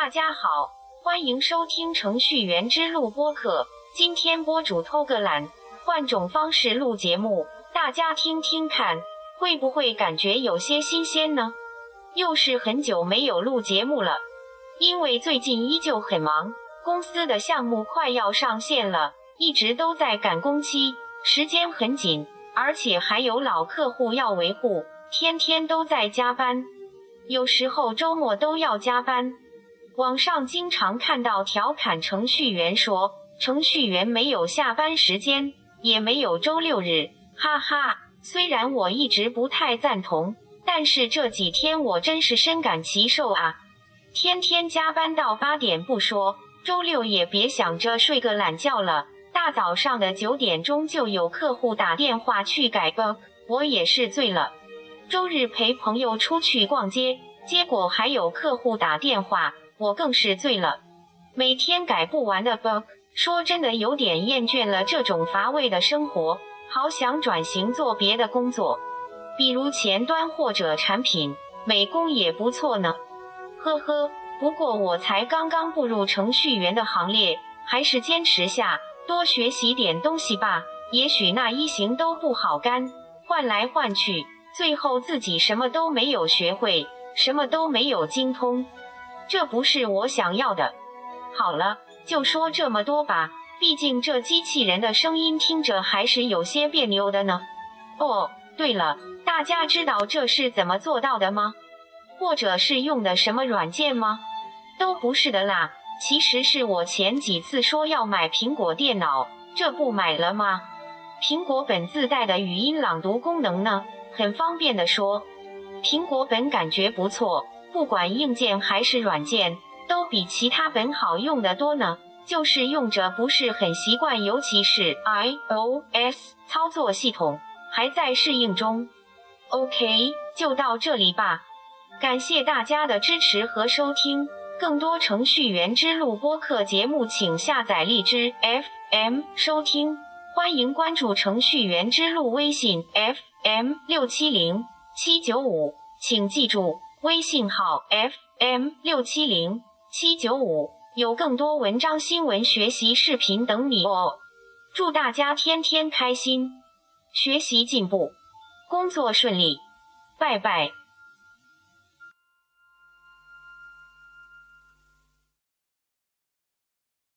大家好，欢迎收听程序员之路播客。今天播主偷个懒，换种方式录节目，大家听听看，会不会感觉有些新鲜呢？又是很久没有录节目了，因为最近依旧很忙，公司的项目快要上线了，一直都在赶工期，时间很紧，而且还有老客户要维护，天天都在加班，有时候周末都要加班。网上经常看到调侃程序员说，程序员没有下班时间，也没有周六日，哈哈。虽然我一直不太赞同，但是这几天我真是深感其受啊！天天加班到八点不说，周六也别想着睡个懒觉了。大早上的九点钟就有客户打电话去改 bug，我也是醉了。周日陪朋友出去逛街，结果还有客户打电话。我更是醉了，每天改不完的 bug，说真的有点厌倦了这种乏味的生活，好想转型做别的工作，比如前端或者产品，美工也不错呢。呵呵，不过我才刚刚步入程序员的行列，还是坚持下，多学习点东西吧。也许那一行都不好干，换来换去，最后自己什么都没有学会，什么都没有精通。这不是我想要的。好了，就说这么多吧，毕竟这机器人的声音听着还是有些别扭的呢。哦，对了，大家知道这是怎么做到的吗？或者是用的什么软件吗？都不是的啦，其实是我前几次说要买苹果电脑，这不买了吗？苹果本自带的语音朗读功能呢，很方便的说。苹果本感觉不错。不管硬件还是软件，都比其他本好用的多呢。就是用着不是很习惯，尤其是 iOS 操作系统还在适应中。OK，就到这里吧。感谢大家的支持和收听。更多程序员之路播客节目，请下载荔枝 FM 收听。欢迎关注程序员之路微信 FM 六七零七九五，请记住。微信号 FM 六七零七九五，有更多文章、新闻、学习视频等你哦！祝大家天天开心，学习进步，工作顺利，拜拜。